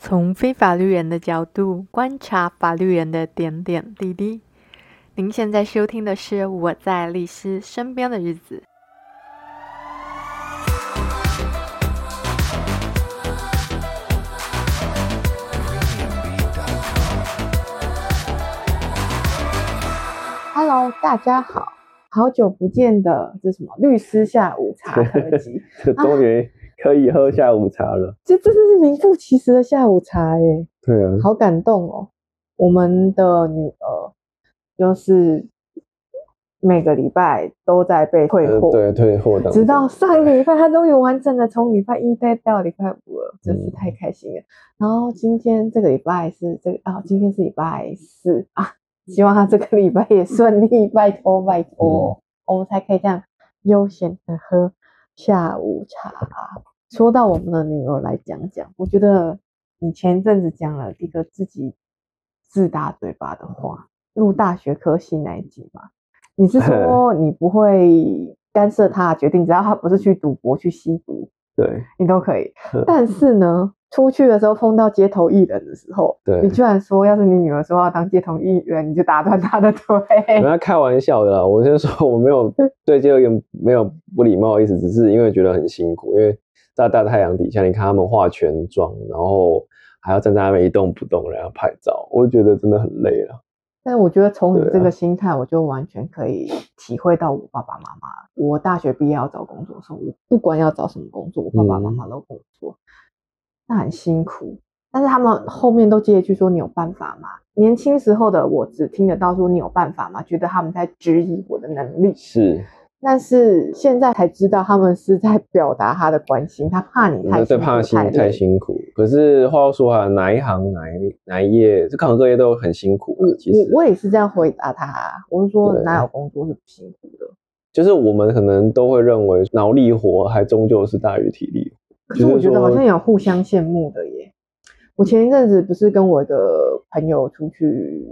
从非法律人的角度观察法律人的点点滴滴。您现在收听的是《我在律师身边的日子》。Hello，大家好，好久不见的这什么律师下午茶特辑，终于可以喝下午茶了。这真的是名副其实的下午茶耶！对啊，好感动哦。我们的女儿就是每个礼拜都在被退货，对退货的，直到上一个礼拜，她终于完整的从礼拜一待到礼拜五了，真是太开心了。然后今天这个礼拜是这个啊，今天是礼拜四啊。希望她这个礼拜也顺利，拜托拜托，嗯、我们才可以这样悠闲的喝下午茶。说到我们的女儿来讲讲，我觉得你前阵子讲了一个自己自大嘴巴的话，入大学科系那一集嘛，你是 说你不会干涉他的决定，只要他不是去赌博去吸毒，对你都可以。但是呢？出去的时候碰到街头艺人的时候，对，你居然说，要是你女儿说要当街头艺人，你就打断她的腿。人家开玩笑的啦，我先说我没有 对街头艺人没有不礼貌的意思，只是因为觉得很辛苦，因为在大太阳底下，你看他们化全妆，然后还要站在那边一动不动，然后拍照，我觉得真的很累了。但我觉得从你这个心态，我就完全可以体会到我爸爸妈妈。我大学毕业要找工作的时候，我不管要找什么工作，我爸爸妈妈都跟我说。嗯那很辛苦，但是他们后面都接一句说：“你有办法吗？”年轻时候的我只听得到说“你有办法吗”，觉得他们在质疑我的能力。是，但是现在才知道他们是在表达他的关心，他怕你太对，怕心太辛苦。可是话又说啊，哪一行哪一哪一业，这各行各业都很辛苦。其实我我也是这样回答他，我是说哪有工作是不辛苦的？就是我们可能都会认为脑力活还终究是大于体力。可是我觉得好像有互相羡慕的耶。我前一阵子不是跟我一个朋友出去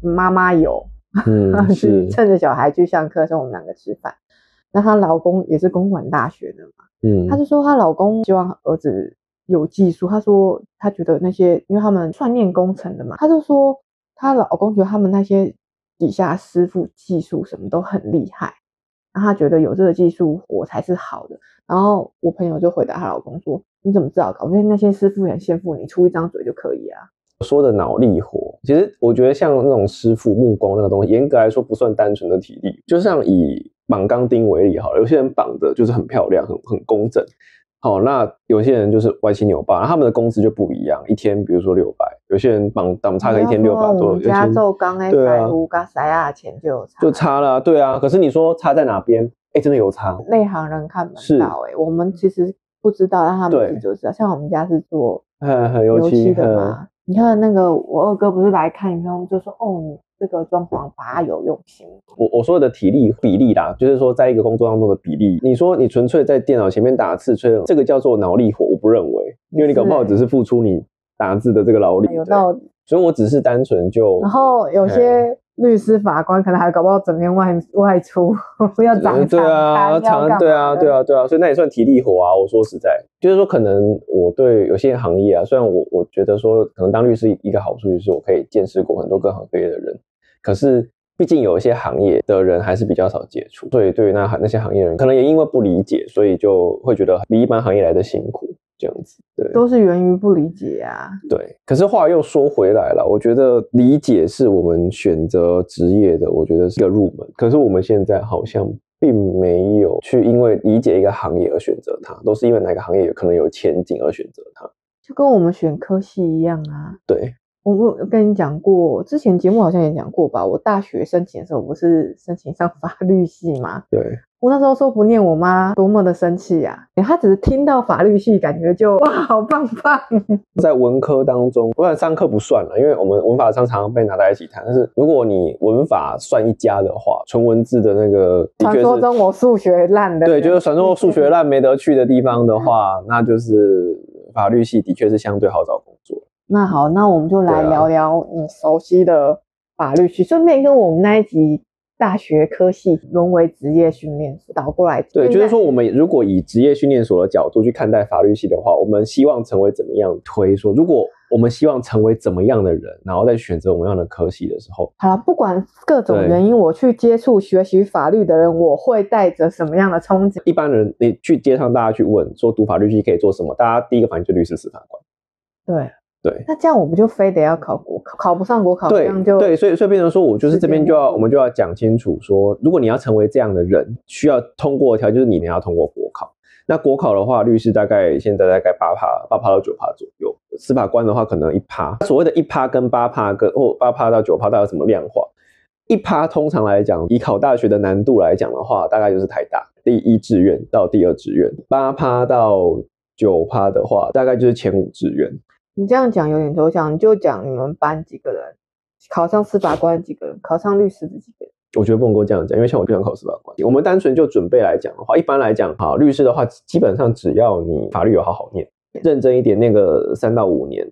妈妈游，嗯，是趁着小孩去上课的时候，我们两个吃饭。那她老公也是公管大学的嘛，嗯，她就说她老公希望儿子有技术。她说她觉得那些，因为他们算念工程的嘛，她就说她老公觉得他们那些底下师傅技术什么都很厉害。那他觉得有这个技术活才是好的，然后我朋友就回答她老公说：“你怎么知道？搞不定那些师傅很羡慕你，出一张嘴就可以啊。”说的脑力活，其实我觉得像那种师傅木工那个东西，严格来说不算单纯的体力。就像以绑钢钉为例好了，有些人绑的就是很漂亮，很很工整。好，那有些人就是歪七扭八，他们的工资就不一样，一天比如说六百，有些人绑绑差个一天六百多，加做钢哎，对啊，五加塞啊，钱就有差就差了，对啊。可是你说差在哪边？哎，真的有差。内行人看不到哎，我们其实不知道，但他们就知道。像我们家是做油漆的嘛，你看那个我二哥不是来看以后就说哦。这个装潢法有用心。我我说的体力比例啦，就是说在一个工作当中的比例。你说你纯粹在电脑前面打字，这这个叫做脑力活，我不认为，因为你搞不好只是付出你打字的这个劳力。有道理。所以我只是单纯就。然后有些律师法官可能还搞不好整天外外出，不 要长对啊，长对啊，对啊，对啊，所以那也算体力活啊。我说实在，就是说可能我对有些行业啊，虽然我我觉得说可能当律师一个好处就是我可以见识过很多各行各业的人。可是，毕竟有一些行业的人还是比较少接触，所以对于那那些行业的人，可能也因为不理解，所以就会觉得比一般行业来的辛苦，这样子。对，都是源于不理解啊。对，可是话又说回来了，我觉得理解是我们选择职业的，我觉得是个入门。可是我们现在好像并没有去因为理解一个行业而选择它，都是因为哪个行业有可能有前景而选择它，就跟我们选科系一样啊。对。我我跟你讲过，之前节目好像也讲过吧。我大学申请的时候，不是申请上法律系吗？对。我那时候说不念，我妈多么的生气啊！她只是听到法律系，感觉就 哇，好棒棒。在文科当中，不然商科不算了，因为我们文法常常被拿在一起谈。但是如果你文法算一家的话，纯文字的那个，传说中我数学烂的，对，就是传说数学烂没得去的地方的话，那就是法律系的确是相对好找工作。那好，那我们就来聊聊你熟悉的法律系，顺便跟我们那一集大学科系沦为职业训练所，倒过来。对，就是说，我们如果以职业训练所的角度去看待法律系的话，我们希望成为怎么样推？说，如果我们希望成为怎么样的人，然后再选择我们样的科系的时候，好了，不管各种原因，我去接触学习法律的人，我会带着什么样的憧憬？一般人，你去街上，大家去问说，读法律系可以做什么？大家第一个反应就律师、司法官。对。对，那这样我们就非得要考国考，考不上国考，对，这样就对，所以所以变成说，我就是这边就要，我们就要讲清楚说，如果你要成为这样的人，需要通过的条就是你你要通过国考。那国考的话，律师大概现在大概八趴，八趴到九趴左右；司法官的话，可能一趴。所谓的一趴跟八趴跟或八趴到九趴，大概有什么量化？一趴通常来讲，以考大学的难度来讲的话，大概就是台大第一志愿到第二志愿；八趴到九趴的话，大概就是前五志愿。你这样讲有点抽象，你就讲你们班几个人考上司法官，几个人考上律师的几个人？我觉得不能够这样讲，因为像我不想考司法官。我们单纯就准备来讲的话，一般来讲，哈，律师的话，基本上只要你法律有好好念，认真一点，念个三到五年，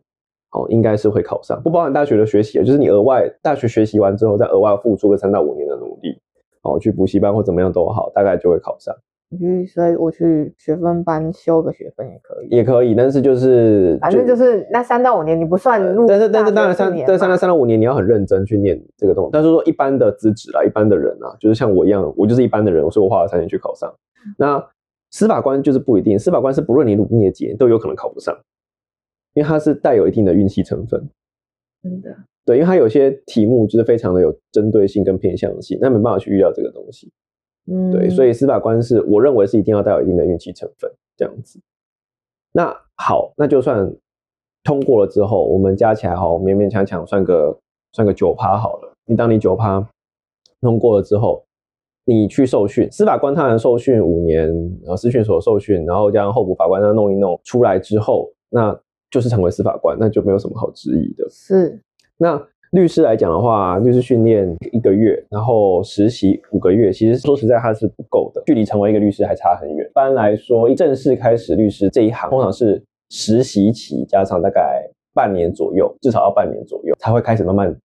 哦，应该是会考上。不包含大学的学习，就是你额外大学学习完之后，再额外付出个三到五年的努力，哦，去补习班或怎么样都好，大概就会考上。所以我去学分班修个学分也可以，也可以，但是就是反正就是那三到五年你不算入，但是但是当然三但三到三到五年你要很认真去念这个东西。但是说一般的资质啦，一般的人啊，就是像我一样，我就是一般的人，所以我花了三年去考上。那司法官就是不一定，司法官是不论你努力的几都有可能考不上，因为它是带有一定的运气成分。真的，对，因为它有些题目就是非常的有针对性跟偏向性，那没办法去预料这个东西。嗯，对，所以司法官是我认为是一定要带有一定的运气成分这样子。那好，那就算通过了之后，我们加起来哈，勉勉强强算个算个九趴好了。你当你九趴通过了之后，你去受训，司法官他能受训五年，然后司训所受训，然后将候补法官他弄一弄出来之后，那就是成为司法官，那就没有什么好质疑的。是，那。律师来讲的话，律师训练一个月，然后实习五个月，其实说实在它是不够的，距离成为一个律师还差很远。一般来说，一正式开始律师这一行，通常是实习期加上大概半年左右，至少要半年左右才会开始慢慢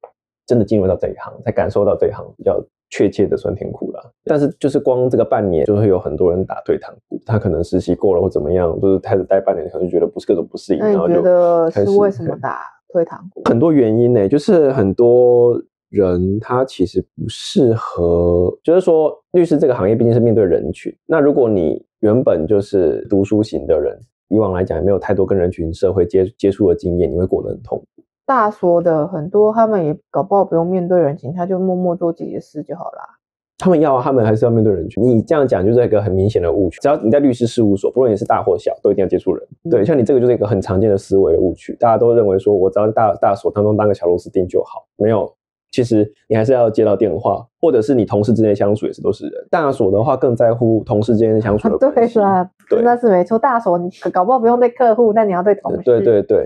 真的进入到这一行，才感受到这一行比较确切的酸甜苦辣。但是就是光这个半年，就会有很多人打退堂鼓，他可能实习过了或怎么样，就是开始待半年，可能就觉得不是各种不适应，然后就觉得是为什么打？退堂鼓很多原因呢、欸，就是很多人他其实不适合，就是说律师这个行业毕竟是面对人群。那如果你原本就是读书型的人，以往来讲也没有太多跟人群社会接接触的经验，你会过得很痛苦。大说的很多，他们也搞不好不用面对人群，他就默默做自己的事就好啦。他们要啊，他们还是要面对人群。你这样讲就是一个很明显的误区。只要你在律师事务所，不论你是大或小，都一定要接触人。嗯、对，像你这个就是一个很常见的思维的误区。大家都认为说，我只要在大大所当中当个小螺丝钉就好。没有，其实你还是要接到电话，或者是你同事之间相处也是都是人。大所的话更在乎同事之间相处的关系。对啦，对，那是没错。大所你搞不好不用对客户，但你要对同事。对对对，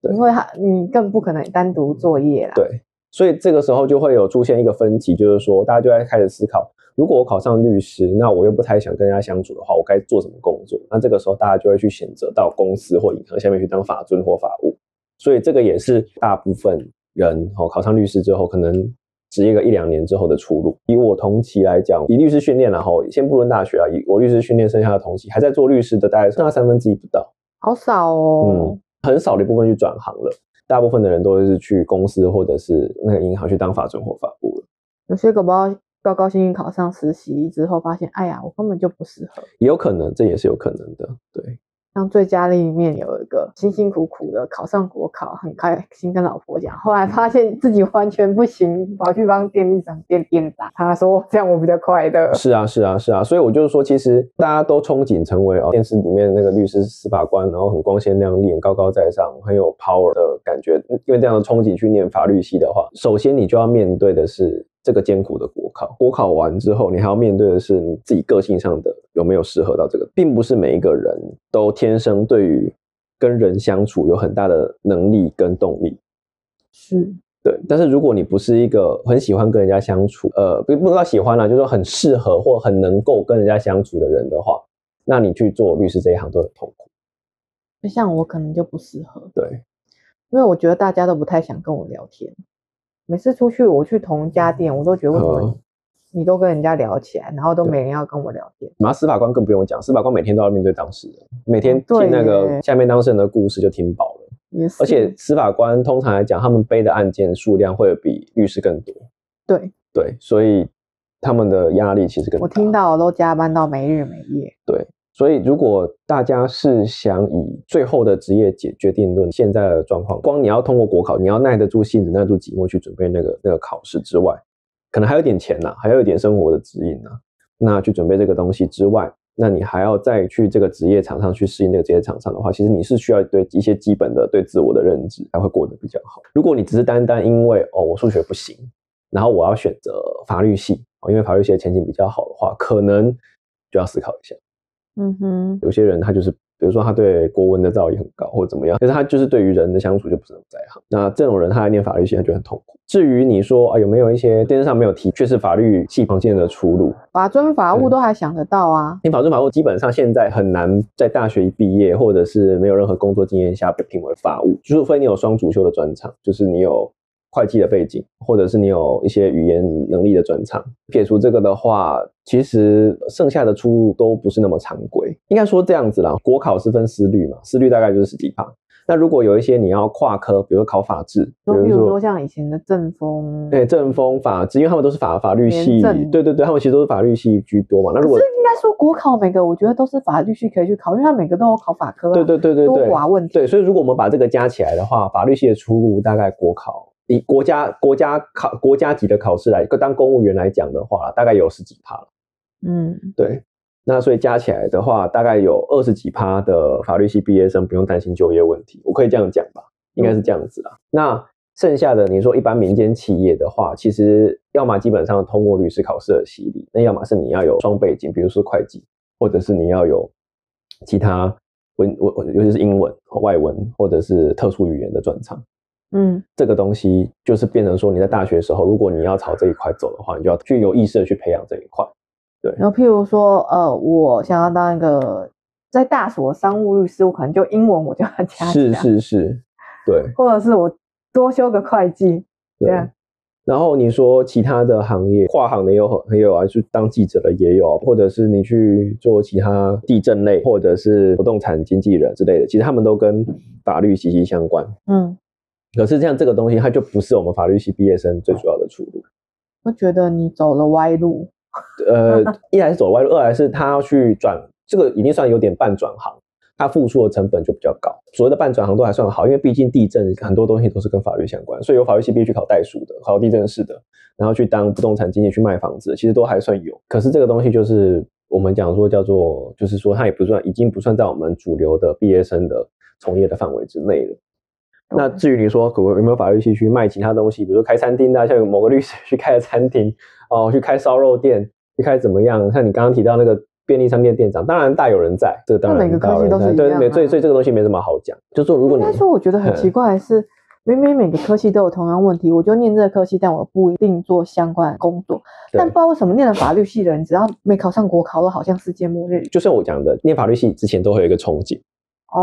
对，因为他你更不可能单独作业啦。对。所以这个时候就会有出现一个分歧，就是说大家就在开始思考，如果我考上律师，那我又不太想跟人家相处的话，我该做什么工作？那这个时候大家就会去选择到公司或银行下面去当法尊或法务。所以这个也是大部分人哦考上律师之后，可能职业个一两年之后的出路。以我同期来讲，以律师训练然后先不论大学啊，以我律师训练剩下的同期还在做律师的，大概剩下三分之一不到，好少哦，嗯，很少的一部分去转行了。大部分的人都是去公司或者是那个银行去当法准或法务了。有些搞不好高高兴兴考上实习之后，发现哎呀，我根本就不适合。也有可能，这也是有可能的，对。像最佳里面有一个辛辛苦苦的考上国考，很开心跟老婆讲，后来发现自己完全不行，跑去帮电力厂变电闸。他说这样我比较快乐。是啊，是啊，是啊。所以我就是说，其实大家都憧憬成为哦电视里面那个律师、司法官，然后很光鲜亮丽、很高高在上、很有 power 的感觉。因为这样的憧憬去念法律系的话，首先你就要面对的是。这个艰苦的国考，国考完之后，你还要面对的是你自己个性上的有没有适合到这个，并不是每一个人都天生对于跟人相处有很大的能力跟动力。是，对。但是如果你不是一个很喜欢跟人家相处，呃，不不知道喜欢啦，就是说很适合或很能够跟人家相处的人的话，那你去做律师这一行都很痛苦。像我可能就不适合，对，因为我觉得大家都不太想跟我聊天。每次出去我去同一家店，我都觉得为什么你都跟人家聊起来，然后都没人要跟我聊天。然后司法官更不用讲，司法官每天都要面对当事人，每天听那个下面当事人的故事就听饱了。而且司法官通常来讲，他们背的案件数量会比律师更多。对对，所以他们的压力其实更大。我听到都加班到没日没夜。对，所以如果大家是想以最后的职业解决定论现在的状况，光你要通过国考，你要耐得住性子、耐得住寂寞去准备那个那个考试之外，可能还有点钱呐、啊，还有一点生活的指引呐、啊，那去准备这个东西之外。那你还要再去这个职业场上去适应这个职业场上的话，其实你是需要对一些基本的对自我的认知才会过得比较好。如果你只是单单因为哦我数学不行，然后我要选择法律系，因为法律系的前景比较好的话，可能就要思考一下。嗯哼，有些人他就是。比如说他对国文的造诣很高，或者怎么样，可是他就是对于人的相处就不是很在行。那这种人他来念法律系，他就很痛苦。至于你说啊，有没有一些电视上没有提，却是法律系旁线的出路？法遵法务都还想得到啊。你法遵法务基本上现在很难在大学一毕业，或者是没有任何工作经验下被评为法务，除非你有双主修的专长，就是你有。会计的背景，或者是你有一些语言能力的转场，撇除这个的话，其实剩下的出路都不是那么常规。应该说这样子啦，国考是分思律嘛，思律大概就是十几趴。那如果有一些你要跨科，比如说考法制，比如说像以前的政风，对，政风法制，因为他们都是法法律系，对对对，他们其实都是法律系居多嘛。那如果是应该说国考每个，我觉得都是法律系可以去考，因为他每个都有考法科，对对对对对，多寡问题。对，所以如果我们把这个加起来的话，法律系的出路大概国考。以国家国家考国家级的考试来当公务员来讲的话，大概有十几趴了。嗯，对。那所以加起来的话，大概有二十几趴的法律系毕业生不用担心就业问题。我可以这样讲吧？应该是这样子啦。嗯、那剩下的你说一般民间企业的话，其实要么基本上通过律师考试的洗礼，那要么是你要有双背景，比如说会计，或者是你要有其他文文，尤其是英文、外文或者是特殊语言的专长。嗯，这个东西就是变成说，你在大学的时候，如果你要朝这一块走的话，你就要去有意识的去培养这一块。对，然后譬如说，呃，我想要当一个在大所商务律师，我可能就英文我就要加强。是是是，对。或者是我多修个会计，对。对然后你说其他的行业，跨行的也有很有啊，去当记者的也有，或者是你去做其他地震类，或者是不动产经纪人之类的，其实他们都跟法律息息相关。嗯。可是像这个东西，它就不是我们法律系毕业生最主要的出路。我觉得你走了歪路。呃，一来是走了歪路，二来是他要去转，这个已经算有点半转行，他付出的成本就比较高。所谓的半转行都还算好，因为毕竟地震很多东西都是跟法律相关，所以有法律系必须去考代数的，考地震式的，然后去当不动产经纪去卖房子，其实都还算有。可是这个东西就是我们讲说叫做，就是说它也不算，已经不算在我们主流的毕业生的从业的范围之内了。那至于你说可有没有法律系去卖其他东西，比如说开餐厅啊，像有某个律师去开了餐厅 哦，去开烧肉店，去开怎么样？像你刚刚提到那个便利商店店长，当然大有人在，这个当然每个科系都是一样，对，所以所以这个东西没什么好讲。就说如果你应该说，我觉得很奇怪的是，明明每个科系都有同样问题，我就念这个科系，但我不一定做相关的工作。但不知道为什么念了法律系的人，只要没考上国考，都好像世界末日。就像我讲的，念法律系之前都会有一个憧憬。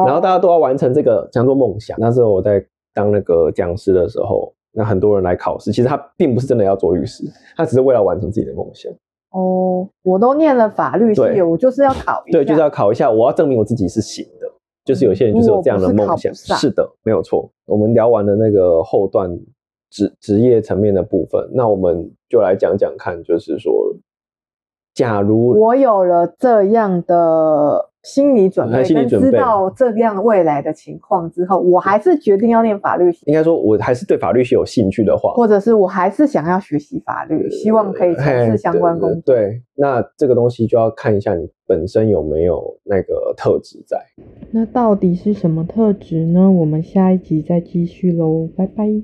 然后大家都要完成这个叫做梦想。那时候我在当那个讲师的时候，那很多人来考试，其实他并不是真的要做律师，他只是为了完成自己的梦想。哦，我都念了法律系，我就是要考一下。对，就是要考一下，我要证明我自己是行的。就是有些人就是有这样的梦想。是，是的，没有错。我们聊完了那个后段职职业层面的部分，那我们就来讲讲看，就是说，假如我有了这样的。心理准备，心理准备，知道这样未来的情况之后，我还是决定要念法律系。应该说，我还是对法律系有兴趣的话，或者是我还是想要学习法律，希望可以从事相关工作。对，那这个东西就要看一下你本身有没有那个特质在。那到底是什么特质呢？我们下一集再继续喽，拜拜。